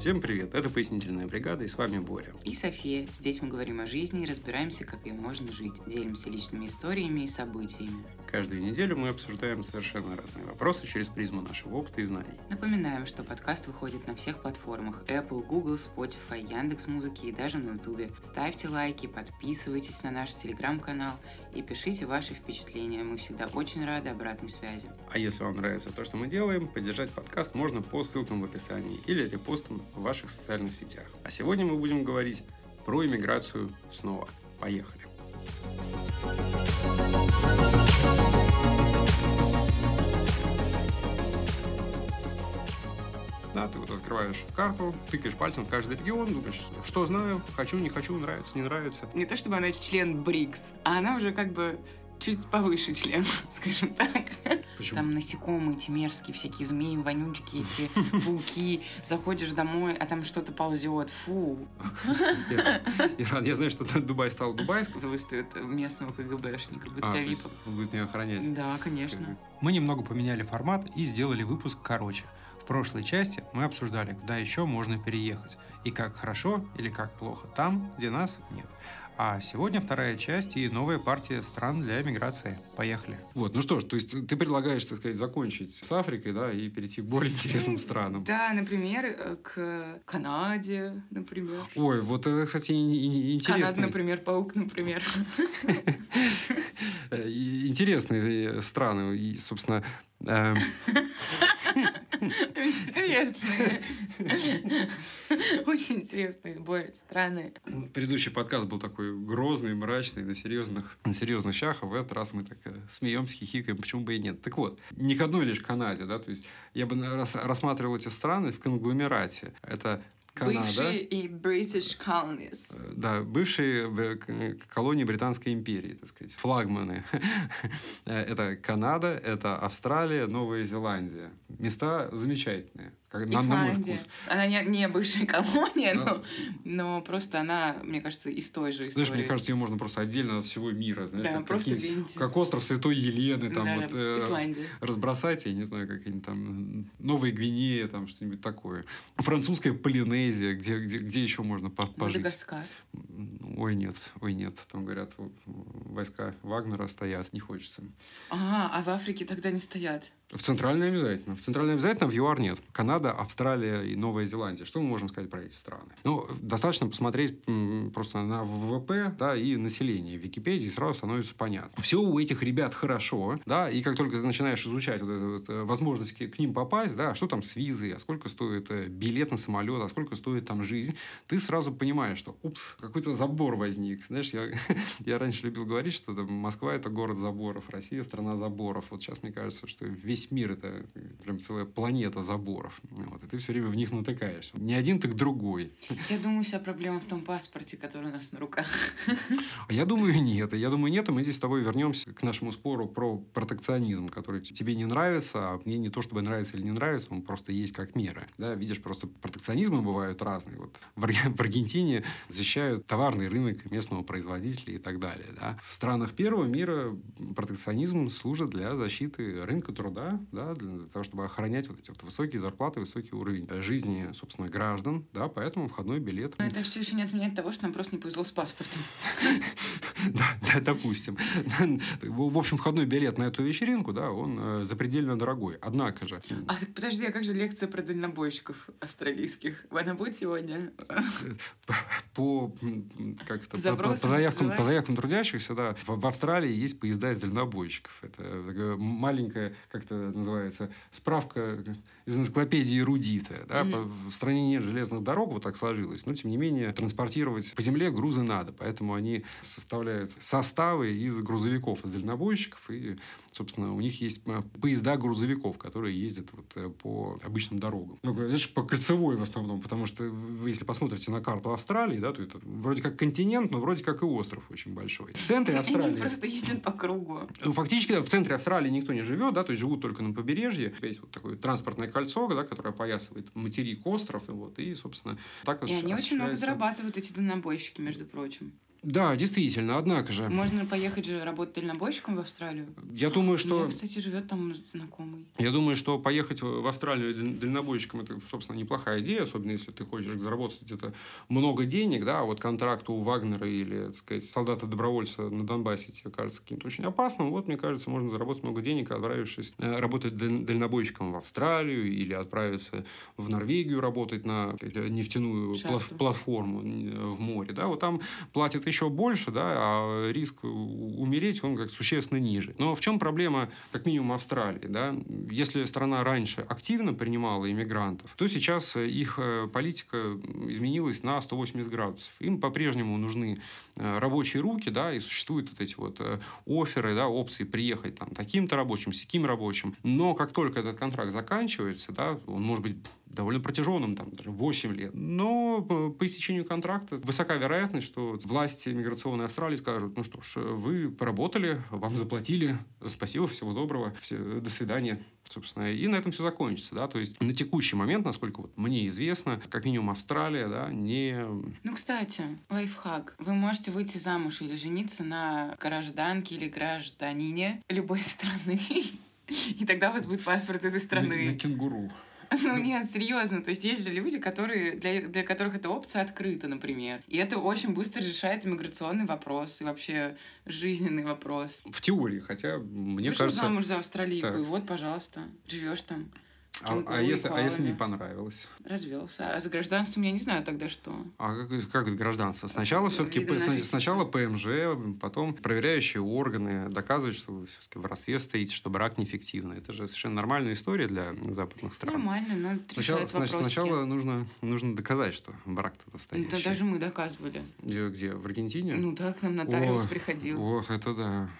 Всем привет, это «Пояснительная бригада» и с вами Боря. И София. Здесь мы говорим о жизни и разбираемся, как ее можно жить. Делимся личными историями и событиями. Каждую неделю мы обсуждаем совершенно разные вопросы через призму нашего опыта и знаний. Напоминаем, что подкаст выходит на всех платформах Apple, Google, Spotify, Яндекс Музыки и даже на Ютубе. Ставьте лайки, подписывайтесь на наш телеграм-канал и пишите ваши впечатления. Мы всегда очень рады обратной связи. А если вам нравится то, что мы делаем, поддержать подкаст можно по ссылкам в описании или репостам в ваших социальных сетях. А сегодня мы будем говорить про иммиграцию снова. Поехали! Да, ты вот открываешь карту, тыкаешь пальцем в каждый регион, думаешь, что знаю, хочу, не хочу, нравится, не нравится. Не то чтобы она член БРИКС, а она уже как бы чуть повыше член, скажем так. Почему? Там насекомые эти мерзкие, всякие змеи, вонючки, эти пауки. Заходишь домой, а там что-то ползет. Фу. Я, я знаю, что Дубай стал дубайским. Выставят местного КГБшника, будет А, тебя випом. он будет меня охранять. Да, конечно. Мы немного поменяли формат и сделали выпуск короче. В прошлой части мы обсуждали, куда еще можно переехать, и как хорошо или как плохо там, где нас нет. А сегодня вторая часть и новая партия стран для миграции. Поехали. Вот, ну что ж, то есть ты предлагаешь, так сказать, закончить с Африкой, да, и перейти к более интересным странам. Да, например, э, к Канаде, например. Ой, вот это, кстати, и- и- Канада, например, паук, например. э, интересные страны. И, собственно, э, Интересные. Очень интересные, Боря, страны. предыдущий подкаст был такой грозный, мрачный, на серьезных, на серьезных щах, а в этот раз мы так э, смеемся, хихикаем, почему бы и нет. Так вот, не к одной лишь Канаде, да, то есть я бы рас- рассматривал эти страны в конгломерате. Это Канада, Бывшие и British colonies. Э, Да, бывшие э, к- колонии Британской империи, так сказать, флагманы. Э, Это Канада, это Австралия, Новая Зеландия. Места замечательные, как, на, на мой вкус. Она не, не бывшая колония, Да. но, но просто она, мне кажется, из той же истории. Знаешь, мне кажется, ее можно просто отдельно от всего мира, знаешь, да, как, просто как остров Святой Елены, там Да, вот э, Исландия. разбросать, я не знаю, какие-нибудь там Новая Гвинея, там что-нибудь такое. Французская Полинезия, где, где, где еще можно по- пожить? Мадагаскар. Ой, нет, ой, нет. Там, говорят, войска Вагнера стоят. Не хочется. А, а в Африке тогда не стоят. В Центральной обязательно. В Центральной обязательно, в ЮАР нет. Канада, Австралия и Новая Зеландия. Что мы можем сказать про эти страны? Ну, достаточно посмотреть просто на ВВП да, и население в Википедии, сразу становится понятно. Все у этих ребят хорошо, да, и как только ты начинаешь изучать вот эту вот, э, возможность к к ним попасть, да, что там с визой, а сколько стоит э, билет на самолет, а сколько стоит там жизнь, ты сразу понимаешь, что, упс, какой-то забор возник. Знаешь, я, я раньше любил говорить, что там, Москва – это город заборов, Россия – страна заборов. Вот сейчас мне кажется, что весь мир – это прям целая планета заборов. Вот, и ты все время в них натыкаешься. Не один, так другой. Я думаю, вся проблема в том паспорте, который у нас на руках. А я думаю, нет. Я думаю, нет, и мы здесь с тобой вернемся к нашему спору про протекционизм, который тебе не нравится, а мне не то, чтобы нравится или не нравится, он просто есть как мера. Да, видишь, просто протекционизмы бывают разные. Вот в Аргентине защищают товарный рынок местного производителя и так далее. Да. В странах первого мира протекционизм служит для защиты рынка труда, да, для того, чтобы охранять вот эти вот высокие зарплаты, высокий уровень жизни, собственно, граждан. Да, поэтому входной билет Но это все еще не отменяет того, что нам просто не повезло с паспортом. Да, да, допустим. В общем, входной билет на эту вечеринку, да, он э, запредельно дорогой. Однако же, А подожди, а как же лекция про дальнобойщиков австралийских? Она будет сегодня? по, м, как это, По по, по- по заявкам, по заявкам трудящихся, да, в, в Австралии есть поезда из дальнобойщиков. Это маленькая, как это называется, справка из энциклопедии эрудита. Да? По- В стране нет железных дорог, вот так сложилось. Но, тем не менее, транспортировать по земле грузы надо. Поэтому они составляют составы из грузовиков, из дальнобойщиков. И, собственно, у них есть э, поезда грузовиков, которые ездят вот э, по обычным дорогам. Ну, знаешь, по кольцевой в основном, потому что вы, если посмотрите на карту Австралии, да, то это вроде как континент, но вроде как и остров очень большой. В центре Они Австралии... просто ездят по кругу. Ну, Фактически в центре Австралии никто не живет, да, то есть живут только на побережье. Есть вот такое транспортное кольцо, да, которое опоясывает материк, остров, и вот, и, собственно, так И они очень много зарабатывают, эти дальнобойщики, между прочим. Да, действительно, однако же. Можно поехать же работать дальнобойщиком в Австралию. Я думаю, У что... меня, кстати, живет там знакомый. Я думаю, что поехать в Австралию даль- дальнобойщиком это, собственно, неплохая идея, особенно если ты хочешь заработать где-то много денег, да, а вот контракт у Вагнера или, так сказать, солдата-добровольца на Донбассе тебе кажется каким-то очень опасным. Вот, мне кажется, можно заработать много денег, отправившись э, работать даль- дальнобойщиком в Австралию или отправиться в Норвегию работать на нефтяную Шахту. платформу в море, да, вот там платят еще больше, да, а риск умереть, он как существенно ниже. Но в чем проблема, как минимум, Австралии, да? Если страна раньше активно принимала иммигрантов, то сейчас э, их э, политика изменилась на 180 градусов. Им по-прежнему нужны э, рабочие руки, да, и существуют вот эти вот оферы, да, опции приехать там таким-то рабочим, сяким рабочим. Но как только этот контракт заканчивается, да, он может быть довольно протяженным, там, даже 8 лет. Но по истечению контракта высока вероятность, что власти миграционной Австралии скажут, ну что ж, вы поработали, вам заплатили, спасибо, всего доброго, все, до свидания. Собственно, и на этом все закончится, да, то есть на текущий момент, насколько вот мне известно, как минимум Австралия, да, не... Ну, кстати, лайфхак. Вы можете выйти замуж или жениться на гражданке или гражданине любой страны. И тогда у вас будет паспорт этой на, страны. на кенгуру. Ну нет, серьезно. То есть есть же люди, которые, для, для которых эта опция открыта, например. И это очень быстро решает иммиграционный вопрос и вообще жизненный вопрос. В теории, хотя мне Вышел кажется... замуж за австралийку, Так. и вот, пожалуйста, живешь там. А, а если, а если не понравилось? Развелся. А за гражданством я не знаю тогда что. А как, как гражданство? Сначала Ну, все-таки сначала ПМЖ, потом проверяющие органы доказывают, что вы все-таки в родстве стоите, что брак неэффективный. Это же совершенно нормальная история для западных стран. Нормально, но Сначала, значит, сначала нужно, нужно доказать, что брак-то Ну, настоящий. Это даже мы доказывали. Где, где? В Аргентине? Ну да, к нам нотариус О, приходил. Ох, это да.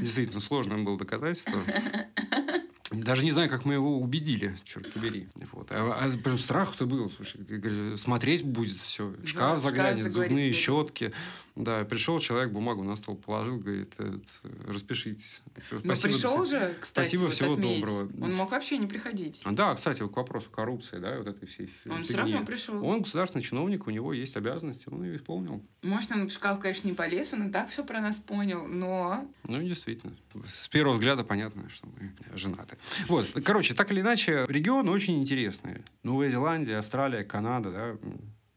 Действительно, сложное было доказательство. Даже не знаю, как мы его убедили, черт побери. Вот. А, а прям страх-то был. Слушай, смотреть будет все. Да, Шкаф в заглянет, шкаф зубные щетки. Да, пришел человек, бумагу на стол положил, говорит, «Этот, распишитесь. Но спасибо, пришел до свидания». же, кстати, Спасибо, вот всего отметь. доброго. Он мог вообще не приходить. А, Да, кстати, вот к вопросу коррупции, да, вот этой всей Он фигни. все равно пришел. Он государственный чиновник, у него есть обязанности, он ее исполнил. Может, он в шкаф, конечно, не полез, он и так все про нас понял, но Ну, действительно. С первого взгляда понятно, что мы женаты. Вот, короче, так или иначе, регион очень интересный. Новая Зеландия, Австралия, Канада, да,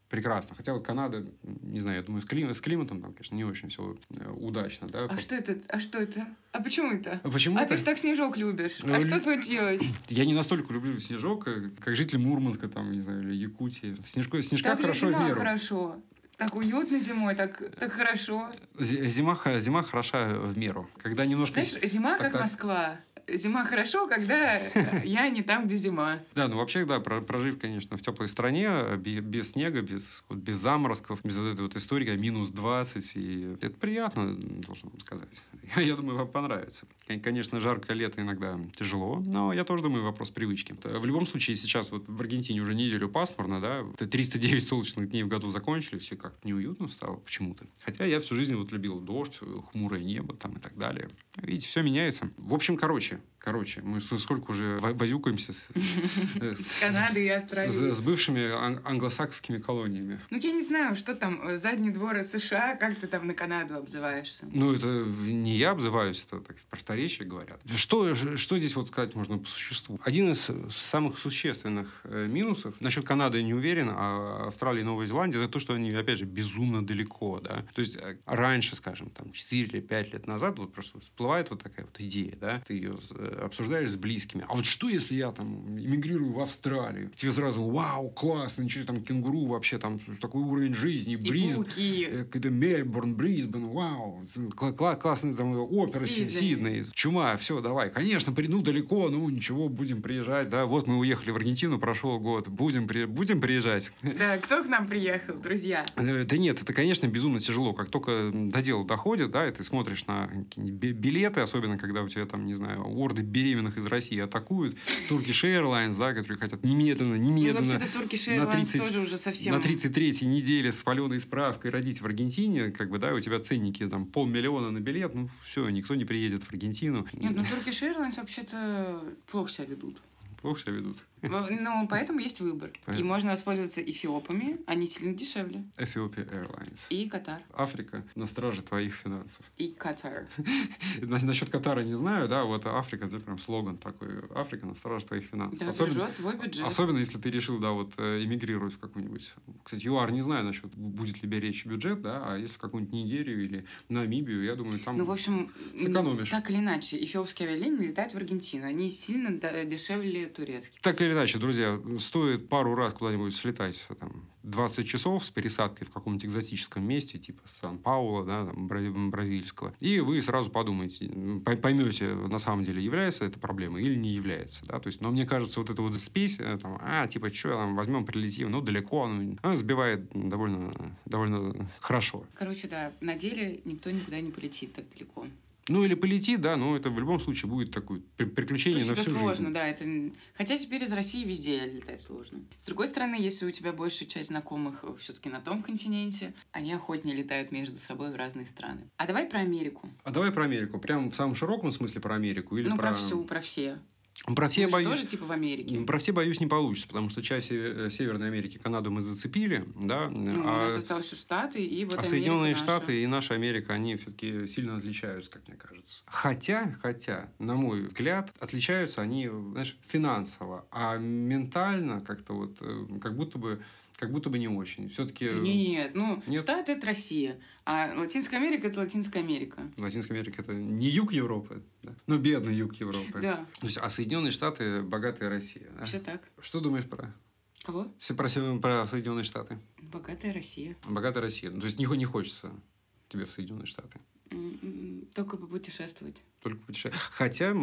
прекрасно. Хотя вот Канада, не знаю, я думаю, с, клим- с климатом там, конечно, не очень все удачно, да. а что это? А что это? А почему это? А Почему А это? ты ж так снежок любишь. Ну, А лю- что случилось? Я не настолько люблю снежок, как, как житель Мурманска, там, не знаю, или Якутии. Снежко, снежка же хорошо в меру. хорошо. Так уютно зимой, так, так хорошо. Зи- Зима, зима хороша в меру. Когда немножко... Знаешь, зима так, как так. Москва. Зима хорошо, когда я не там, где зима. Да, ну вообще, да, про- прожив, конечно, в теплой стране, э, бе- без снега, без, вот без заморозков, без вот этой вот истории, когда минус 20, и это приятно, должен вам сказать. Я, думаю, вам понравится. Кон- Конечно, жаркое лето иногда тяжело, но я тоже думаю, вопрос привычки. Э, В любом случае, сейчас вот в Аргентине уже неделю пасмурно, да, вот 309 солнечных дней в году закончили, все как-то неуютно стало почему-то. Хотя я всю жизнь вот любил дождь, э, хмурое небо там и так далее. Видите, все меняется. В общем, короче, короче, мы с- сколько уже во- возюкаемся с, э, с- Канады и Австралии. с, с бывшими ан- англосаксскими колониями. Ну, я не знаю, что там, э, задний двор США, как ты там на Канаду обзываешься? Ну, это не я обзываюсь, это так в просторечии говорят. Что, что здесь вот сказать можно по существу? Один из самых существенных э, минусов, насчет Канады не уверен, а Австралии и Новой Зеландии, это то, что они, опять же, безумно далеко, да. То есть раньше, скажем, там, 4 или 5 лет назад вот просто всплывает вот такая вот идея, да, ты ее обсуждаешь с близкими. А вот что, если я там эмигрирую в Австралию? Тебе сразу, вау, классно, ничего там, кенгуру вообще там, такой уровень жизни, И бриз, буки. Э, Какой-то Мельбурн, Брисбен, вау, кла- кла- классный там опера Си- Сидней. Сидней. Чума, все, давай. Конечно, при- ну далеко, ну ничего, будем приезжать, да. Вот мы уехали в Аргентину, прошел год, будем, при- будем приезжать. Да, кто к нам приехал, друзья? Э, Да нет, это, конечно, безумно тяжело. Как только до дела доходит, да, и ты смотришь на билеты, особенно когда у тебя там, не знаю, орды беременных из России атакуют, Turkish Airlines, да, которые хотят немедленно, Ну, немедленно Turkish на Airlines 30 тоже уже совсем... на 33-й неделе с паленой справкой родить в Аргентине, как бы, да, у тебя ценники там полмиллиона на билет, ну, все, никто не приедет в Аргентину. Нет, ну Turkish Airlines вообще-то плохо себя ведут. Плохо себя ведут. Ну, поэтому есть выбор. И Понятно. можно воспользоваться эфиопами, они сильно дешевле. Ethiopia Airlines. И Катар. Африка на страже твоих финансов. И Катар. На- Насчет Катара не знаю, да, вот Африка, это прям слоган такой. Африка на страже твоих финансов. Да, Особенно- бережет твой бюджет. Особенно, если ты решил, да, вот э, эмигрировать в какую-нибудь... Кстати, ЮАР не знаю насчет, будет ли беречь бюджет, да, а если в какую-нибудь Нигерию или Намибию, я думаю, там... Ну, в общем, сэкономишь. так или иначе, эфиопские авиалинии летают в Аргентину. Они сильно дешевле турецких. Так или иначе, друзья, стоит пару раз куда-нибудь слетать, там, 20 часов с пересадкой в каком-нибудь экзотическом месте, типа Сан-Пауло, да, там, бра- бразильского, и вы сразу подумаете, поймете, на самом деле, является это проблемой или не является, да, то есть, но мне кажется, вот эта вот спесь, э, там, а, типа, что, там, возьмем, прилетим, ну, далеко, ну, она сбивает довольно, довольно хорошо. Короче, да, на деле никто никуда не полетит так далеко. Ну, или полетит, да, но это в любом случае будет такое при- приключение на всю это сложно, жизнь. да. Это... Хотя теперь из России везде летать сложно. С другой стороны, если у тебя большая часть знакомых все-таки на том континенте, они охотнее летают между собой в разные страны. А давай про Америку. А давай про Америку. Прям в самом широком смысле про Америку? Или ну, про... про... всю, про все. Про все Мы боюсь. тоже типа в Америке. Про все, боюсь, не получится, потому что часть э, Северной Америки, Канаду мы зацепили, да, Ну, у а, нас осталось Штаты, и вот а Америка Соединенные наша. Штаты и наша Америка, они все-таки сильно отличаются, как мне кажется. Хотя, хотя, на мой взгляд, отличаются они, знаешь, финансово, а ментально как-то вот, э, как будто бы, как будто бы не очень. Все-таки Да Нет, ну, Нет? Штаты это Россия, а Латинская Америка это Латинская Америка. Латинская Америка это не юг Европы, да? но бедный юг Европы. Да, То есть, а Соединенные Штаты богатая Россия. да? все так. Что думаешь про, Кого? се- про, про Соединенные Штаты? Богатая Россия. Богатая Россия. Ну, То есть не, не хочется тебе в Соединенные Штаты. Только попутешествовать. Только путешествовать. Хотя,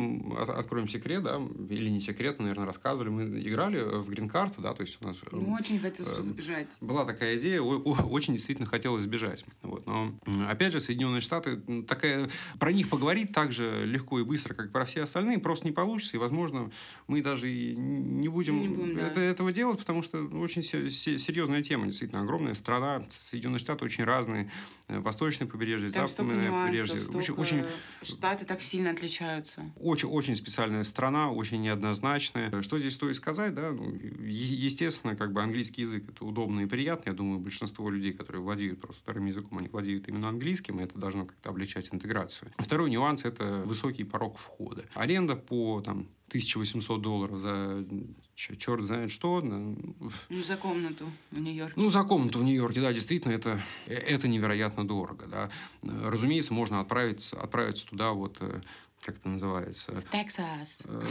откроем секрет, да, или не секрет, наверное, рассказывали. Мы играли в грин-карту, да, то есть у нас э, Ну, очень хотелось эм, забежать. была такая идея, очень действительно хотелось сбежать. Вот. Но, опять же, Соединенные Штаты, такая, про них поговорить так же легко и быстро, как про все остальные, просто не получится. И, возможно, мы даже и не будем, Не будем, да. это- этого делать, потому что очень се- се- серьезная тема, действительно. Огромная страна, Соединенные Штаты очень разные. Э, Восточное побережье, западное побережье. Очень, очень, Штаты так сильно отличаются. очень, очень специальная страна, очень неоднозначная. Что здесь стоит сказать, да? Ну, естественно, как бы английский язык это удобно и приятно. Я думаю, большинство людей, которые владеют просто вторым языком, они владеют именно английским, и это должно как-то облегчать интеграцию. Второй нюанс – это высокий порог входа. Аренда по там, 1800 долларов за черт знает что. Ну, за комнату в Нью-Йорке. ну, за комнату в Нью-Йорке, да, действительно, это, э, это невероятно дорого, да. Э, Разумеется, можно отправиться, отправиться туда, вот, э, как это называется, В Техас. Э,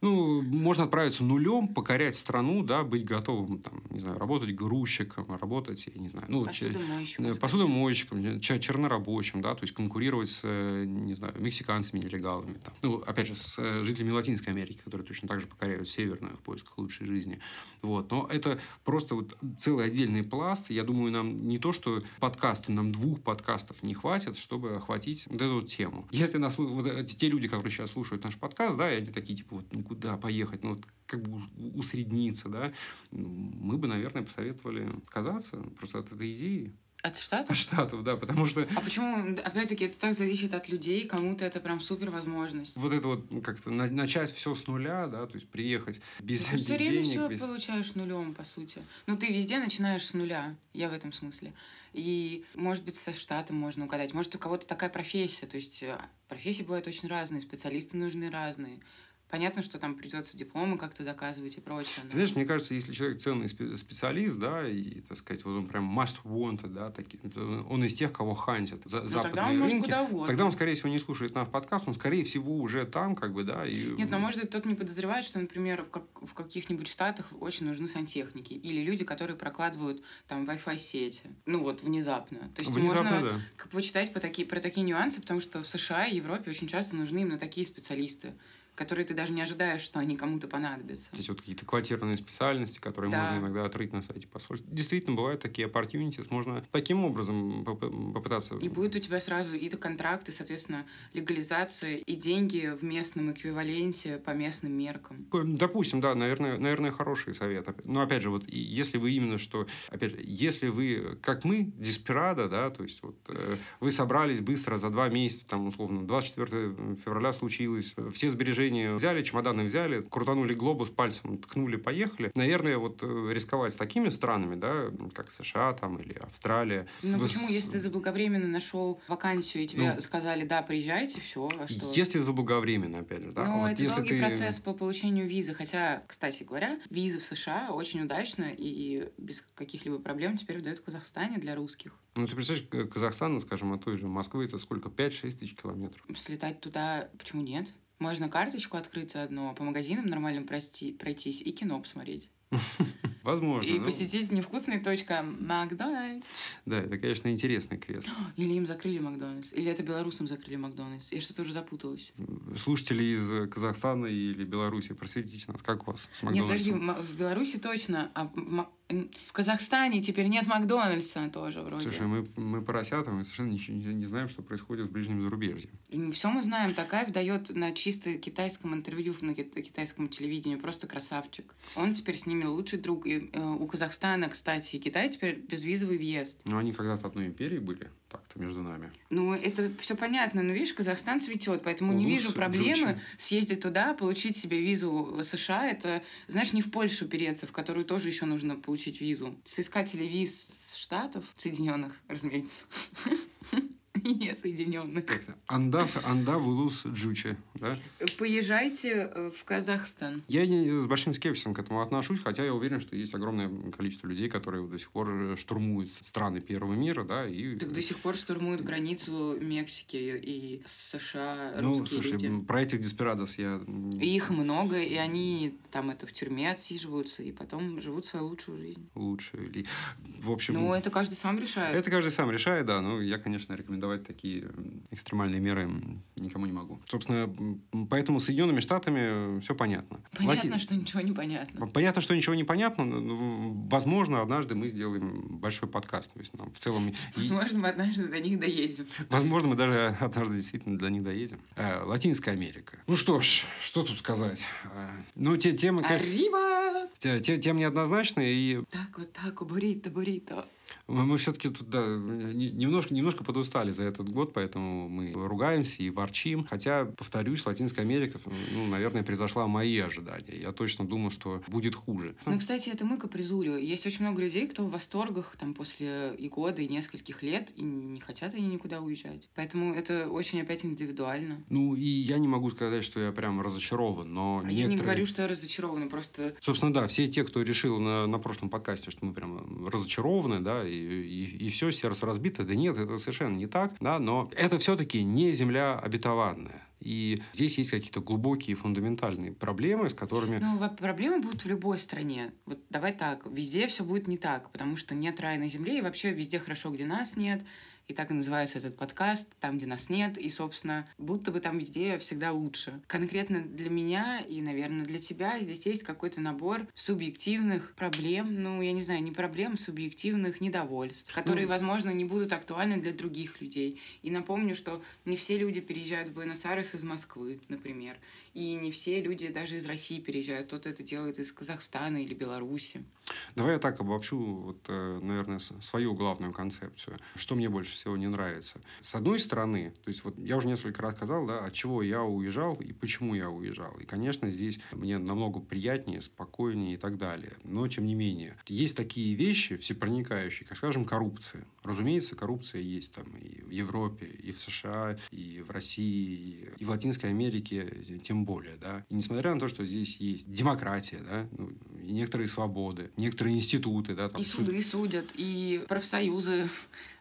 Ну, можно отправиться нулем, покорять страну, да, быть готовым, там, не знаю, работать грузчиком, работать, я не знаю, ну, Посудомойщиком. э, посудомойщиком, че- чернорабочим, да, то есть конкурировать с, э, не знаю, мексиканцами, нелегалами. там. Ну, опять же, с э, жителями Латинской Америки, которые точно так же покоряют Северную в поисках лучшей жизни. Вот. Но это просто вот целый отдельный пласт. Я думаю, нам не то, что подкасты, нам двух подкастов не хватит, чтобы охватить вот эту тему. Если нас, вот эти- те люди, которые сейчас слушают наш подкаст, да, и они такие, типа, вот, ну, куда поехать, ну, вот, как бы усредниться, да, ну, мы бы, наверное, посоветовали отказаться просто от этой идеи. От От Штатов? Штатов, да, потому что А почему, опять-таки, это так зависит от людей, кому-то это прям супер возможность. вот это вот ну, как-то на- начать все с нуля, да, то есть приехать без, Ты без все время денег, все без... получаешь нулем, по сути. Ну, ты везде начинаешь с нуля. Я в этом смысле. И, может быть, со штатом можно угадать. Может, у кого-то такая профессия. То есть э, профессии бывают очень разные, специалисты нужны разные. Понятно, что там придется дипломы как-то доказывать и прочее. но- знаешь, мне кажется, если человек ценный спе- специалист, да, и, так сказать, вот он прям must wanted, да, таки, он из тех, кого хантят за, Ну, западные тогда он может рынки, куда угодно. тогда он, скорее всего, не слушает наш подкаст, он, скорее всего, уже там, как бы, да, и... Нет, но может быть тот не подозревает, что, например, в, как- в каких-нибудь штатах очень нужны сантехники. Или люди, которые прокладывают там Wi-Fi сети. Ну вот, внезапно. То есть Внезапно, можно да. почитать по такие, про такие нюансы, потому что в США и Европе очень часто нужны именно такие специалисты, которые ты даже не ожидаешь, что они кому-то понадобятся. Здесь вот какие-то квартирные специальности, которые Да. можно иногда отрыть на сайте посольства. Действительно, бывают такие opportunities, можно таким образом поп- попытаться... И будет у тебя сразу и контракты, соответственно, легализация, и деньги в местном эквиваленте по местным меркам. Допустим, да, наверное, наверное, хороший совет. Но опять же, вот если вы именно что, опять же, если вы, как мы, Диспирада, да, то есть вот э, вы собрались быстро за два месяца, там, условно, 24 февраля случилось, э, все сбережения положении взяли, чемоданы взяли, крутанули глобус пальцем, ткнули, поехали. Наверное, вот э, рисковать с такими странами, да, как США там или Австралия. Ну с- почему, если ты заблаговременно нашел вакансию и тебе Ну, сказали, да, приезжайте, все, а что? Если заблаговременно, опять же, да. Ну, Вот это если долгий ты- процесс по получению визы. Хотя, кстати говоря, визы в США очень удачно и без каких-либо проблем теперь выдают в Казахстане для русских. Ну, ты представляешь, Казахстан, скажем, от той же Москвы, это сколько? 5-6 тысяч километров. Слетать туда, почему нет? Можно карточку открыть заодно, по магазинам нормальным пройти, пройтись и кино посмотреть. Возможно. И ну, посетить невкусная точка Макдональдс. Да, это, конечно, интересный квест. Или им закрыли Макдональдс. Или это белорусам закрыли Макдональдс. Я что-то уже запуталась. Слушатели из Казахстана или Беларуси, просветите нас, как у вас с Нет, подожди, Макдональдсом? в Беларуси точно, а в Казахстане теперь нет Макдональдса тоже вроде. Слушай, мы, мы поросята, мы совершенно ничего не, не знаем, что происходит в ближнем зарубежье. Все мы знаем, Такаев дает на чисто китайском интервью на кит- китайском телевидении, просто красавчик. Он теперь с ними лучший друг. И э, у Казахстана, кстати, и Китай теперь безвизовый въезд. Но они когда-то одной империей были, так-то между нами. Ну, это все понятно, но видишь, Казахстан цветет, поэтому не Улус вижу проблемы Джучи. съездить туда, получить себе визу в США. Это, знаешь, не в Польшу переться, в которую тоже еще нужно получить визу. Соискатели виз Штатов, Соединенных, разумеется. Не Соединенных. Как-то Андав, Андав Улус Джучи, да? Поезжайте э, в Казахстан. Я не- с большим скепсисом к этому отношусь, хотя я уверен, что есть огромное количество людей, которые до сих пор э, штурмуют страны первого мира, да, и... Так до сих пор штурмуют границу Мексики и США Ну, русские слушай, люди. про этих деспирадос я... Их много, и они там это в тюрьме отсиживаются, и потом живут свою лучшую жизнь. лучше. Или... В общем... Ну, это каждый сам решает. Это каждый сам решает, да. Но я, конечно, рекомендовать такие экстремальные меры никому не могу. Собственно, поэтому с Соединенными Штатами все понятно. Понятно, Лати- что ничего не понятно. Понятно, что ничего не понятно. но, Возможно, однажды мы сделаем большой подкаст. То есть нам в целом... Возможно, мы однажды до них доедем. Возможно, мы даже однажды действительно до них доедем. Э, Латинская Америка. Ну что ж, что тут сказать? Э, Ну, те темы, как... Arriba! те- те- тем неоднозначные, и Так, вот так, буррито, буррито. Мы, мы все-таки тут да, не- немножко, немножко подустали за этот год, поэтому мы ругаемся и ворчим. Хотя, повторюсь, Латинская Америка, ну, наверное, превзошла мои ожидания. Я точно думал, что будет хуже. Ну, кстати, это мы капризулю. Есть очень много людей, кто в восторгах там после и года, и нескольких лет, и не хотят они никуда уезжать. Поэтому это очень опять индивидуально. Ну, и я не могу сказать, что я прям разочарован, но А некоторые... Я не говорю, что я разочарована, просто Собственно, да, все те, кто решил на, на прошлом подкасте, что мы прям разочарованы, да, и, и, все, сердце разбито, да нет, это совершенно не так, да, но это все-таки не земля обетованная. И здесь есть какие-то глубокие фундаментальные проблемы, с которыми... Ну, проблемы будут в любой стране. Вот давай так, везде все будет не так, потому что нет рая на земле, и вообще везде хорошо, где нас нет. И так и называется этот подкаст, там, где нас нет. И, собственно, будто бы там везде всегда лучше. Конкретно для меня и, наверное, для тебя здесь есть какой-то набор субъективных проблем. Ну, я не знаю, не проблем, субъективных недовольств, которые, Ну, возможно, не будут актуальны для других людей. И напомню, что не все люди переезжают в Буэнос-Айрес из Москвы, например. И не все люди даже из России переезжают. Кто-то это делает из Казахстана или Беларуси. Давай я так обобщу, вот, э, наверное, свою главную концепцию. Что мне больше всего не нравится. С одной стороны, то есть вот я уже несколько раз сказал, да, от чего я уезжал и почему я уезжал. И, конечно, здесь мне намного приятнее, спокойнее и так далее. Но, тем не менее, есть такие вещи всепроникающие, как, скажем, коррупция. Разумеется, коррупция есть там и в Европе, и в США, и в России, и в Латинской Америке тем более, да. И несмотря на то, что здесь есть демократия, да, ну, некоторые свободы, некоторые институты, да, там, И суд- суды судят, и профсоюзы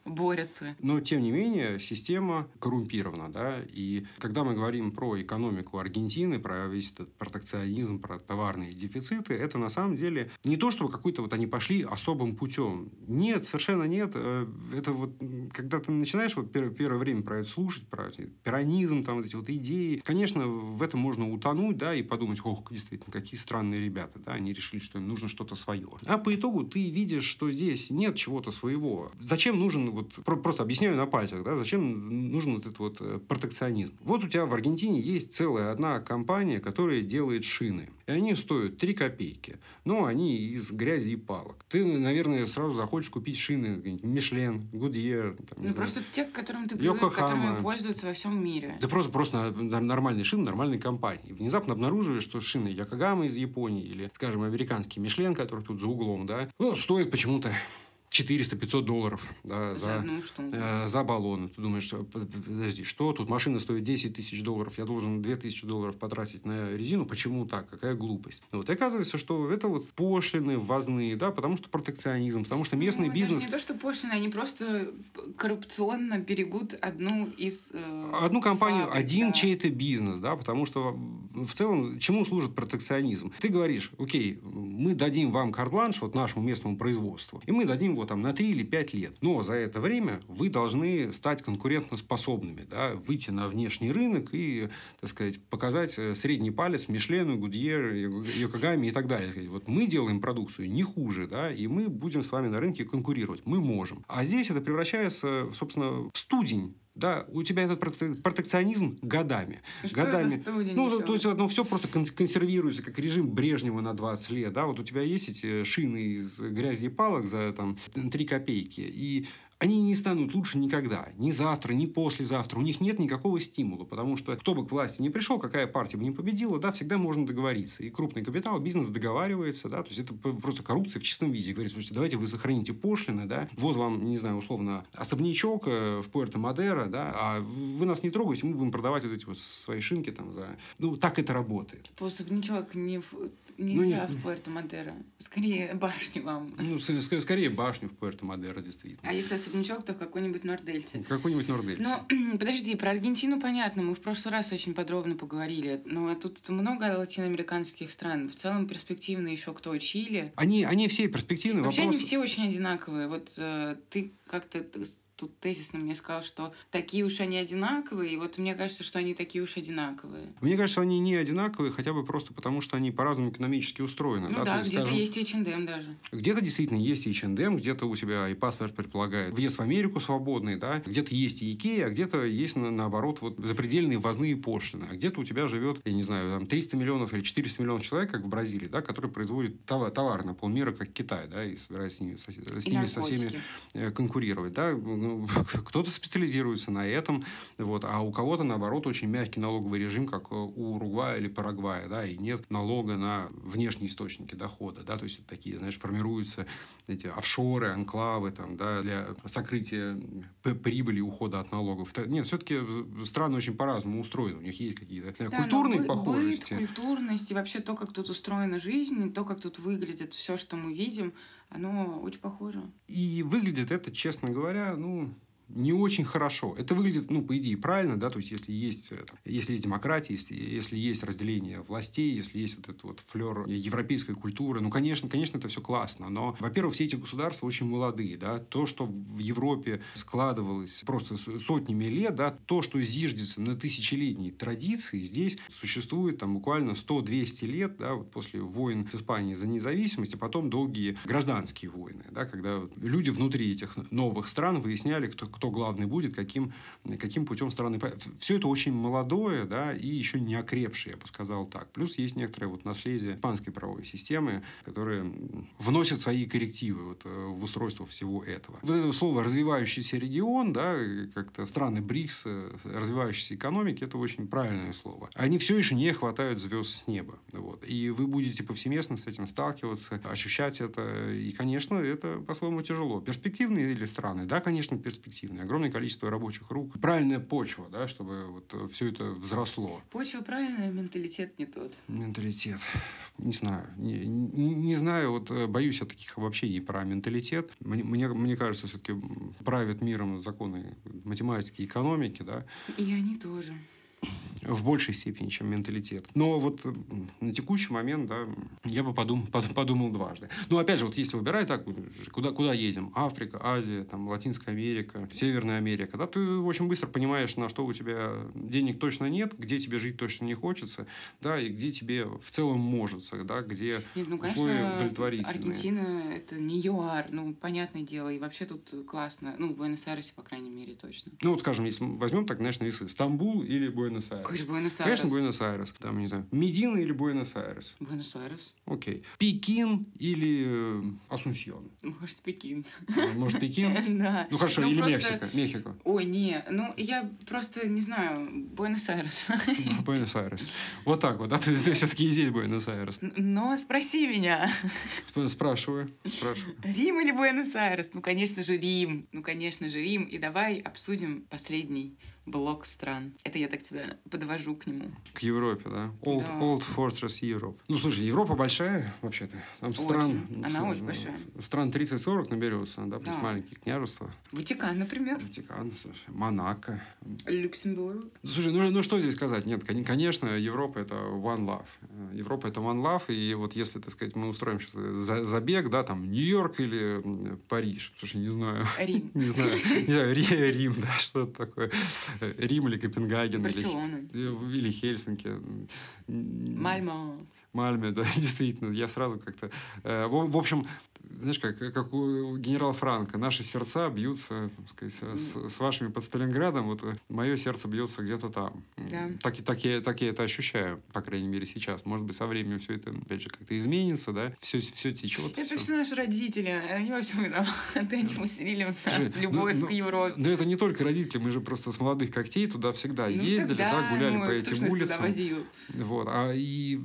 борются. но, тем не менее, система коррумпирована, да, и когда мы говорим про экономику Аргентины, про весь этот протекционизм, про товарные дефициты, это на самом деле не то, что какой-то вот они пошли особым путем. Нет, совершенно нет. Э, Это вот, когда ты начинаешь вот пер- первое время про это слушать, про пиранизм, там вот эти вот идеи, конечно, в этом можно утонуть, да, и подумать, ох, действительно, какие странные ребята, да, они решили, что им нужно что-то свое. А по итогу ты видишь, что здесь нет чего-то своего. Зачем нужен вот просто объясняю на пальцах, да, зачем нужен вот этот вот э, протекционизм. Вот у тебя в Аргентине есть целая одна компания, которая делает шины. И они стоят 3 копейки. Но они из грязи и палок. Ты, наверное, сразу захочешь купить шины Мишлен, Гудьер. Ну, просто те, к которым ты привык, которыми пользуются во всем мире. Да просто, просто нормальные шины нормальной компании. И внезапно обнаруживаешь, что шины Якогама из Японии или, скажем, американский Мишлен, который тут за углом, да, ну, стоит почему-то 400-500 долларов да, за, за, э, за баллон. Ты думаешь, подожди, что тут машина стоит 10 тысяч долларов, я должен 2 тысячи долларов потратить на резину, почему так, какая глупость. Вот, и оказывается, что это вот пошлины ввозные, да, потому что протекционизм, потому что местный ну, бизнес... не то, что пошлины, они просто коррупционно берегут одну из... Э, одну компанию, фабрик, один да. чей-то бизнес, да, потому что в целом чему служит протекционизм? Ты говоришь, окей, мы дадим вам карбланш, вот нашему местному производству, и мы дадим там на 3 или 5 лет. Но за это время вы должны стать конкурентоспособными, да, выйти на внешний рынок и, так сказать, показать э, средний палец Мишлену, Гудьер, Йокогами и так далее. Вот мы делаем продукцию не хуже, да, и мы будем с вами на рынке конкурировать. Мы можем. А здесь это превращается, собственно, в студень да, у тебя этот протекционизм годами. Что годами. За ну, то есть, ну, все просто консервируется, как режим Брежнева на 20 лет. Да? Вот у тебя есть эти шины из грязи и палок за там, 3 копейки. И они не станут лучше никогда. Ни завтра, ни послезавтра. У них нет никакого стимула, потому что кто бы к власти не пришел, какая партия бы не победила, да, всегда можно договориться. И крупный капитал, бизнес договаривается, да, то есть это просто коррупция в чистом виде. Говорит, слушайте, давайте вы сохраните пошлины, да, вот вам, не знаю, условно, особнячок э, в Пуэрто-Мадеро, да, а вы нас не трогаете, мы будем продавать вот эти вот свои шинки там за... Ну, так это работает. Особнячок не Нельзя ну, в Пуэрто-Мадеро. Скорее башню вам. Ну, скорее башню в Пуэрто-Мадеро, действительно. А если особнячок, то какой-нибудь Нордельце. Какой-нибудь Нордельце. Ну, подожди, про Аргентину понятно. Мы в прошлый раз очень подробно поговорили. Но тут много латиноамериканских стран. В целом перспективно еще кто? Чили. Они, они все перспективные. Вообще Вопрос... они все очень одинаковые. Вот э, ты как-то тут тезисно мне сказал, что такие уж они одинаковые, и вот мне кажется, что они такие уж одинаковые. Мне кажется, они не одинаковые, хотя бы просто потому, что они по-разному экономически устроены. Ну да, да где-то скажем, есть H&M даже. Где-то действительно есть H&M, где-то у тебя и паспорт предполагает въезд в Америку свободный, да, где-то есть и Икея, а где-то есть, наоборот, вот запредельные ввозные пошлины, а где-то у тебя живет, я не знаю, там 300 миллионов или 400 миллионов человек, как в Бразилии, да, которые производят товар, товары на полмира, как Китай, да, и собираются с ними, с, с ними со всеми э, конкурировать, да, ну, кто-то специализируется на этом, вот, а у кого-то, наоборот, очень мягкий налоговый режим, как у Уругвая или Парагвая, да, и нет налога на внешние источники дохода, да, то есть такие, знаешь, формируются эти офшоры, анклавы, там, да, для сокрытия прибыли ухода от налогов. Нет, все-таки страны очень по-разному устроены, у них есть какие-то да, культурные бы, похожести. Быт, культурность и вообще то, как тут устроена жизнь, то, как тут выглядит все, что мы видим, оно очень похоже. И выглядит это, честно говоря, ну, не очень хорошо. Это выглядит, ну, по идее, правильно, да, то есть, если есть, э, если есть демократия, если, если есть разделение властей, если есть вот этот вот флер европейской культуры, ну, конечно, конечно, это все классно, но, во-первых, все эти государства очень молодые, да, то, что в Европе складывалось просто сотнями лет, да, то, что зиждется на тысячелетней традиции, здесь существует там буквально 100-200 лет, да, вот после войн с Испанией за независимость, а потом долгие гражданские войны, да, когда люди внутри этих новых стран выясняли, кто, кто главный будет, каким, каким путем страны... Все это очень молодое, да, и еще не окрепшее, я бы сказал так. Плюс есть некоторое вот наследие испанской правовой системы, которые вносят свои коррективы вот, э, в устройство всего этого. Вот это слово «развивающийся регион», да, как-то страны БРИКС, э, развивающиеся экономики, это очень правильное слово. Они все еще не хватают звезд с неба. Вот. И вы будете повсеместно с этим сталкиваться, ощущать это. И, конечно, это по-своему тяжело. Перспективные или страны? Да, конечно, перспективные эффективные, огромное количество рабочих рук, правильная почва, да, чтобы вот э, все это взросло. Почва правильная, менталитет не тот. Менталитет. Не знаю. Не, не, не знаю, вот э, боюсь я таких обобщений про менталитет. Мне, мне, мне кажется, все-таки правят миром законы математики и экономики, да. И они тоже. В большей степени, чем менталитет. Но вот на текущий момент, да, я бы подумал, подумал дважды. Ну, опять же, вот если выбирать так, куда, куда едем? Африка, Азия, там, Латинская Америка, Северная Америка, да, ты очень быстро понимаешь, на что у тебя денег точно нет, где тебе жить точно не хочется, да, и где тебе в целом может, да, где нет, ну, конечно, удовлетворительные. Аргентина – это не ЮАР, ну, понятное дело, и вообще тут классно, ну, в Буэнос-Айресе, по крайней мере, точно. Ну, вот, скажем, если возьмем так, знаешь, на весы, Стамбул или Буэнос-Айрес? Конечно, Буэнос-Айрес. Конечно, Буэнос-Айрес. Там, не знаю, Медина или Буэнос-Айрес? Буэнос-Айрес. Окей. Пекин или э, Асунсьон? Может, Пекин. Может, Пекин? Да. Ну, хорошо, Ну, или Мексика. Мехико. Ой, не, ну, я просто не знаю, Буэнос-Айрес. Буэнос-Айрес. Вот так вот, да? То есть все-таки и здесь Буэнос-Айрес. Но спроси меня, Сп- Спрашиваю, спрашиваю. Рим или Буэнос-Айрес? Ну, конечно же, Рим. Ну, конечно же, Рим. И давай обсудим последний блок стран. Это я так тебя подвожу к нему. К Европе, да? Old, Да. Old Fortress Europe. Ну, слушай, Европа большая, вообще-то. Там стран... Очень. Она очень большая. Стран 30-40 наберется, да, плюс Да. маленькие княжества. Ватикан, например. Ватикан, слушай, Монако. Люксембург. Ну, Слушай, ну, ну что здесь сказать? Нет, кон- конечно, Европа это one love. Э, Европа это one love, и вот если, так сказать, мы устроим сейчас за- забег, да, там Нью-Йорк или Париж, слушай, не знаю, Рим. не знаю, не знаю, Ри- Рим, да, что это такое, Э, Рим или Копенгаген, или, Барселона. или Хельсинки, Мальмо. Мальме, да, действительно, я сразу как-то... э, В, в общем, знаешь, как, как у генерала Франка, наши сердца бьются, так сказать, с, с вашими под Сталинградом, вот мое сердце бьется где-то там. Да. Так, так, я, так я это ощущаю, по крайней мере, сейчас. Может быть, со временем все это, опять же, как-то изменится, да, все, все течет. Это всё. все наши родители. Они во всем виноваты. Они усилили в нас ну- любовь ну- к Европе. Но это не только родители, мы же просто с молодых когтей туда всегда Ну, ездили, тогда, да, гуляли ну, по этим улицам. Вот. А и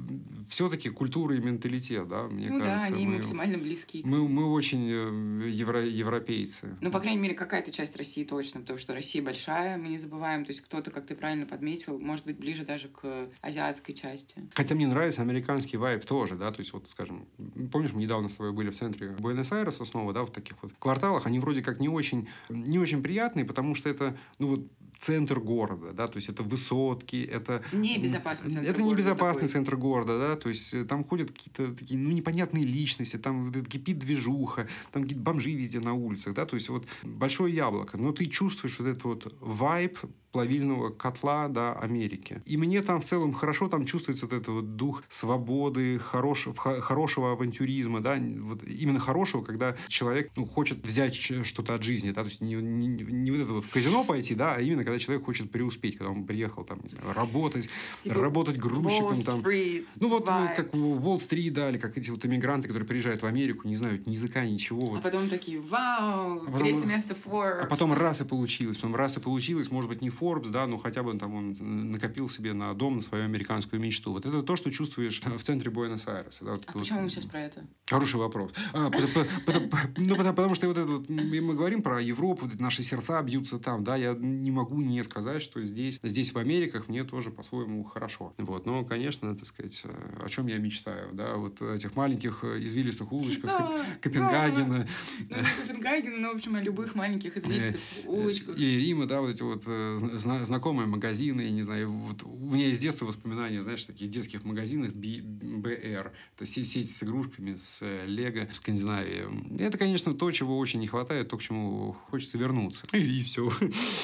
все-таки культура и менталитет, да, мне Ну да, кажется. они мы- максимально близки. Мы, мы очень э, евро, европейцы. Ну, по крайней мере, какая-то часть России точно, потому что Россия большая, мы не забываем. То есть кто-то, как ты правильно подметил, может быть ближе даже к азиатской части. Хотя мне нравится американский вайб тоже, да, то есть вот, скажем, помнишь, мы недавно с тобой были в центре Буэнос-Айреса снова, да, в таких вот кварталах, они вроде как не очень, не очень приятные, потому что это, ну вот, центр города, да, то есть это высотки, это... Небезопасный центр Это не города безопасный такой. центр города, да, то есть э, там ходят какие-то такие, ну, непонятные личности, там кипит движуха, там какие-то бомжи везде на улицах, да, то есть вот большое яблоко, но ты чувствуешь вот этот вот вайб плавильного котла, да, Америки. И мне там в целом хорошо там чувствуется вот этот вот дух свободы, хорошего, х- хорошего авантюризма, да, вот именно хорошего, когда человек ну, хочет взять что-то от жизни, да, то есть не, не, не вот это вот в казино пойти, да, а именно когда человек хочет преуспеть, когда он приехал там, не знаю, работать, Типа работать грузчиком там. Ну вот э, vibes. как Уолл-стрит, да, или как эти вот иммигранты, которые приезжают в Америку, не знают ни языка, ничего. А Вот. потом такие, вау, потом- третье место Forbes. А потом раз и получилось. Потом раз и получилось, может быть, не Forbes, да, но хотя бы там он накопил себе на дом, на свою американскую мечту. Вот это то, что чувствуешь в центре Буэнос-Айреса. Да, вот А вот. почему мы сейчас про это? Хороший вопрос. А, ну, потому, что вот это вот, мы говорим про Европу, наши сердца бьются там, да, я не могу не сказать, что здесь, здесь в Америках мне тоже по-своему хорошо. Вот, но, конечно, так сказать, э, о чем я мечтаю, да, вот этих маленьких э, извилистых улочках Копенгагена, Ну, не Копенгагена, но, в общем, о любых маленьких извилистых улочках. Э, И Рима, да, вот эти вот э, зна- зна- знакомые магазины, я не знаю, вот у меня с детства воспоминания, знаешь, таких детских магазинах БР, это се- сеть с игрушками, с э, Лего в Скандинавии. Это, конечно, то, чего очень не хватает, то, к чему хочется вернуться. И, все.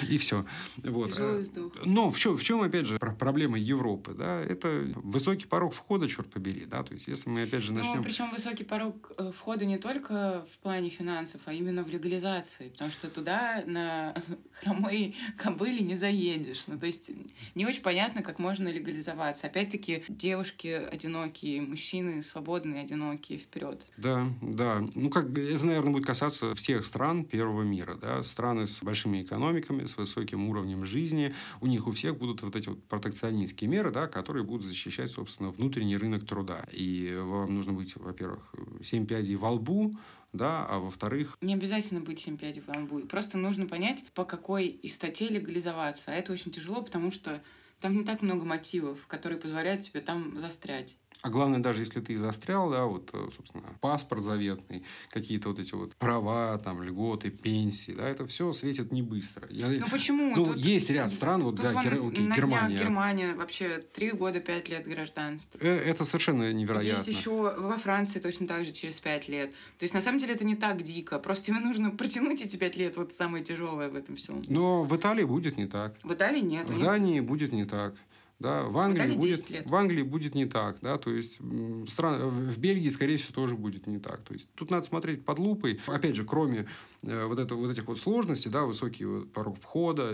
И все. Вот. Вздох. Но в чем, в чем, опять же, про- проблема Европы, да, это высокий порог входа, черт побери, да, то есть если мы, опять же, Ну, начнем... причем высокий порог э, входа не только в плане финансов, а именно в легализации, потому что туда на хромой кобыле не заедешь. Ну, то есть не очень понятно, как можно легализоваться. Опять-таки, девушки одинокие, мужчины свободные, одинокие, вперед. Да, да. Ну, как бы это, наверное, будет касаться всех стран первого мира, да. Страны с большими экономиками, с высоким уровнем жизни. У них у всех будут вот эти вот протекционистские меры, да, которые будут защищать, собственно, внутренний рынок труда. И вам нужно быть, во-первых, семь пядей во лбу, да, а во-вторых, Не обязательно быть 7 пядей в амбу. Просто нужно понять, по какой из статей легализоваться. А это очень тяжело, потому что там не так много мотивов, которые позволяют тебе там застрять. А главное, даже если ты застрял, да, вот, э, собственно, паспорт заветный, какие-то вот эти вот права, там, льготы, пенсии, да, это все светит не быстро. Я, Ну почему? ну, Тут- есть ряд стран, вот, да, Гер- Германия. Германия вообще три года, пять лет гражданства. Э, Это совершенно невероятно. Есть еще во Франции точно так же через пять лет. То есть, на самом деле, это не так дико. Просто тебе нужно протянуть эти пять лет. Вот самое тяжелое в этом всем. Но в Италии будет не так. В Италии нет. В Дании будет не так. Да, в Англии, будет, 10 лет. в Англии будет не так, да, то есть стран, в Бельгии, скорее всего, тоже будет не так. То есть тут надо смотреть под лупой. Опять же, кроме вот, это, вот этих вот сложностей, да, высокий вот порог входа,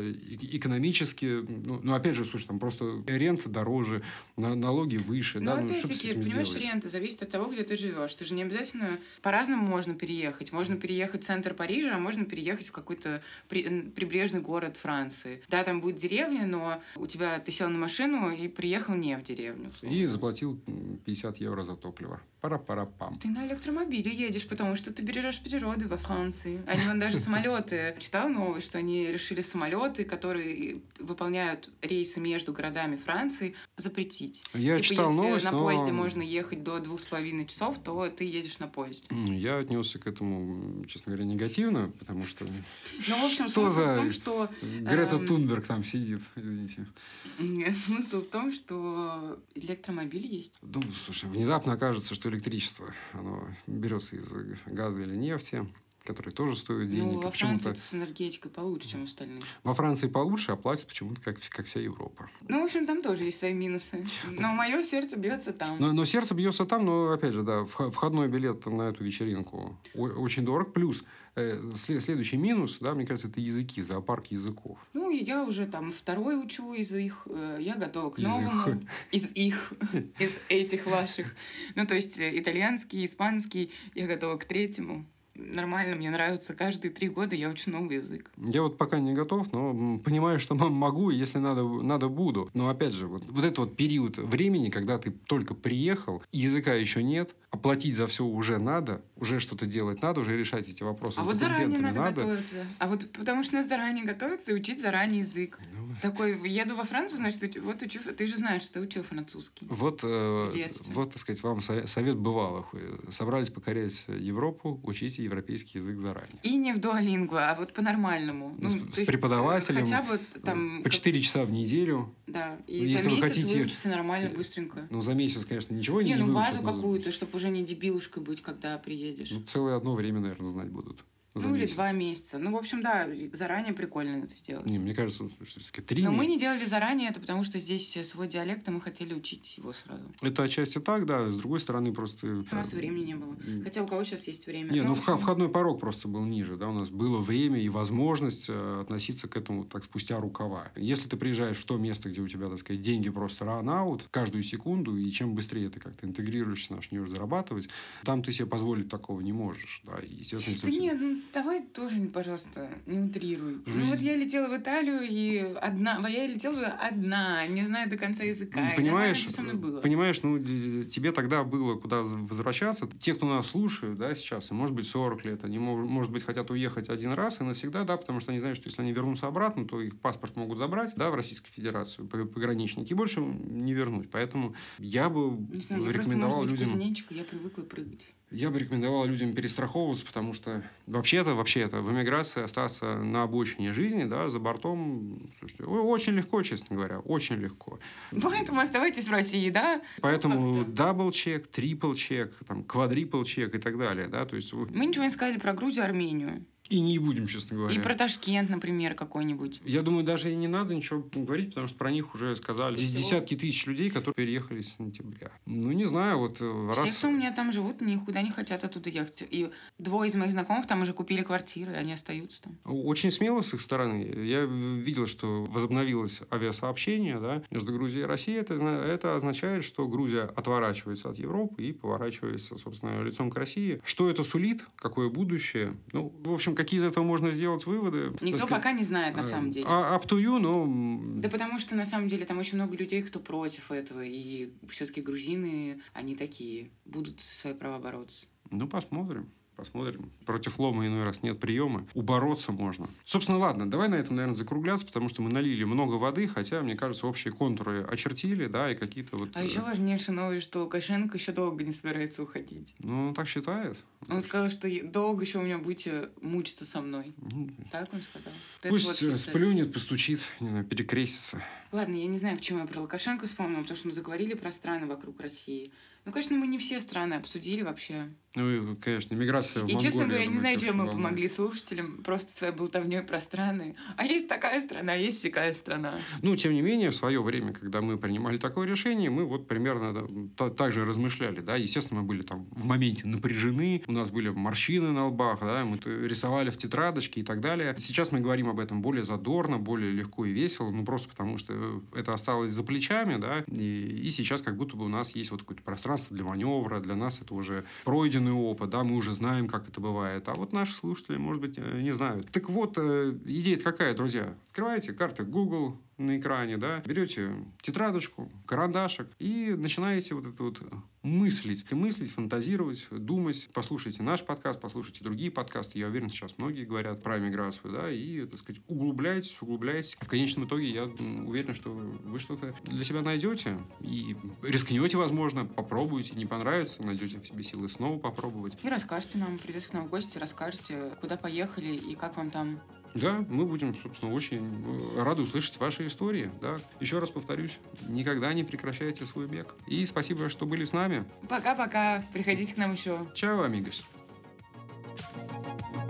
экономически, ну, ну, опять же, слушай, там просто рента дороже, на- налоги выше, Но да, ну, что ты с этим понимаешь, сделаешь? рента зависит от того, где ты живешь. Ты же не обязательно по-разному можно переехать. Можно переехать в центр Парижа, а можно переехать в какой-то при- прибрежный город Франции. Да, там будет деревня, но у тебя ты сел на машину и приехал не в деревню. условно. И заплатил м, 50 евро за топливо. Пара-пара-пам. Ты на электромобиле едешь, потому что ты бережешь природу во Франции. Они вон даже самолеты. Читал новость, что они решили самолеты, которые выполняют рейсы между городами Франции, запретить. Я типа, читал если новость, на но- поезде можно ехать до двух с половиной часов, то ты едешь на поезде. Я отнесся к этому, честно говоря, негативно, потому что Ну, в общем, Что смысл за- в том, что... Грета Эм. Тунберг там сидит, извините. Нет, Смысл в том, что электромобиль есть. Ну, слушай, внезапно окажется, что электричество, оно берется из газа или нефти, которые тоже стоят денег. ну, во Франции это с энергетикой получше, чем остальные. во Франции получше, а платят почему-то как, как вся Европа. Ну, в общем, там тоже есть свои минусы. Но мое сердце бьется там. Но, но сердце бьется там, но опять же, да, вх- входной билет на эту вечеринку очень дорог. Плюс э, сле- следующий минус, да, мне кажется, это языки, зоопарк языков. Ну, я уже там второй учу из их, э, я готова к новому. Из их, из этих ваших. Ну, то есть э, итальянский, испанский, я готова к третьему. Нормально, мне нравится. Каждые три года я учу новый язык. Я вот пока не готов, но понимаю, что могу, и если надо, надо буду. Но опять же, вот, вот этот вот период времени, когда ты только приехал, языка еще нет, оплатить за все уже надо, уже что-то делать надо, уже решать эти вопросы А вот заранее документами надо, готовиться. А вот потому что надо заранее готовиться и учить заранее язык. Ну, Такой, еду во Францию, значит, вот учу, ты же знаешь, что ты учил французский. Вот, э, вот, так сказать, вам сове- совет бывалых. Собрались покорять Европу, учите европейский язык заранее. И не в дуалингва, а вот по-нормальному. С- то с есть, преподавателем, Хотя бы там... По 4 часа в неделю. Да, и Если за вы месяц хотите- выучите нормально, быстренько. Ну, за месяц, конечно, ничего не, Не, ну выучат, базу какую-то, чтобы уже не дебилушкой быть, когда приедешь. Ну, целое одно время, наверное, знать будут. За ну или месяц. два месяца. Ну, в общем, да, заранее прикольно это сделать. Не, мне кажется, что все-таки три Но мы месяца. не делали заранее это, потому что здесь э, свой диалект, и мы хотели учить его сразу. Это отчасти так, да. С другой стороны, просто... У нас времени не было. Хотя у кого сейчас есть время. Не, ну вха- общем, входной порог просто был ниже, да, у нас было время и возможность э, относиться к этому так спустя рукава. Если ты приезжаешь в то место, где у тебя, так сказать, деньги просто out каждую секунду, и чем быстрее ты как-то интегрируешься, начнешь зарабатывать, там ты себе позволить такого не можешь, да, естественно, если Да нет, ну давай тоже, пожалуйста, не утрируй. Жизнь. Ну вот я летела в Италию, и одна, я летела одна, не знаю до конца языка. Ну, и понимаешь, со мной было. понимаешь, ну, тебе тогда было куда возвращаться. Те, кто нас слушают, да, сейчас, и может быть 40 лет, они, мож- может быть, хотят уехать один раз и навсегда, да, потому что они знают, что если они вернутся обратно, то их паспорт могут забрать, да, в Российской Федерацию, пограничники, и больше не вернуть. Поэтому я бы Не знаю, я просто, рекомендовал может быть, людям... и я привыкла прыгать. Я бы рекомендовал людям перестраховываться, потому что вообще-то, вообще-то, в эмиграции остаться на обочине жизни, да, за бортом, слушайте, очень легко, честно говоря, очень легко. Поэтому оставайтесь в России, да? Поэтому Как-то. double check, triple check, там, quadruple check и так далее, да, то есть Мы ничего не сказали про Грузию, Армению. И не будем, честно говоря. И про Ташкент, например, какой-нибудь. Я думаю, даже и не надо ничего говорить, потому что про них уже сказали. Здесь десятки тысяч людей, которые переехали с сентября. Ну, не знаю, вот э, Все, раз... кто у меня там живут, никуда не хотят оттуда ехать. И двое из моих знакомых там уже купили квартиры, и они остаются там. Очень смело с их стороны. Я видел, что возобновилось авиасообщение да, между Грузией и Россией. Это, это означает, что Грузия отворачивается от Европы и поворачивается, собственно, лицом к России. Что это сулит? Какое будущее? Ну, в общем, какие из этого можно сделать выводы? Никто сказать, пока не знает, на э, самом деле. а- Up to you, но... Да потому что на самом деле там очень много людей, кто против этого, и все-таки грузины, они такие, будут за свои права бороться. Ну, посмотрим. Посмотрим. Против лома иной раз нет приема. Убороться можно. Собственно, ладно, давай на этом, наверное, закругляться, потому что мы налили много воды, хотя, мне кажется, общие контуры очертили, да, и какие-то вот... А еще важнейшая новость, что Лукашенко еще долго не собирается уходить. Ну, он так считает. Он сказал, что долго еще у меня будете мучиться со мной. Так он сказал. Пусть вот сплюнет, постучит, не знаю, перекрестится. Ладно, я не знаю, почему я про Лукашенко вспомнила, потому что мы заговорили про страны вокруг России. Ну, конечно, мы не все страны обсудили вообще. Ну, конечно, миграция в И, честно говоря, не знаю, чем мы помогли слушателям, просто своей болтовней про страны. А есть такая страна, а есть всякая страна. Ну, тем не менее, в свое время, когда мы принимали такое решение, мы вот примерно да, так же размышляли, да, естественно, мы были там в моменте напряжены, у нас были морщины на лбах, да, мы рисовали в тетрадочке и так далее. Сейчас мы говорим об этом более задорно, более легко и весело, ну, просто потому что это осталось за плечами, да, и, и сейчас как будто бы у нас есть вот какое-то пространство для маневра, для нас это уже пройдено пройденный опыт, да, мы уже знаем, как это бывает. А вот наши слушатели, может быть, э, не знают. Так вот, э, идея какая, друзья? Открываете карты Google, на экране, да, берете тетрадочку, карандашик и начинаете вот это вот мыслить. И мыслить, фантазировать, думать. Послушайте наш подкаст, послушайте другие подкасты. Я уверен, сейчас многие говорят про миграцию, да, и, так сказать, углубляйтесь, углубляйтесь. В конечном итоге я уверен, что вы что-то для себя найдете и рискнете, возможно, попробуете, не понравится, найдете в себе силы снова попробовать. И расскажете нам, придете к нам в гости, расскажете, куда поехали и как вам там да, мы будем, собственно, очень э, рады услышать ваши истории. Да. Еще раз повторюсь, никогда не прекращайте свой бег. И спасибо, что были с нами. Пока-пока. Приходите к нам еще. Чао, амигос. thank you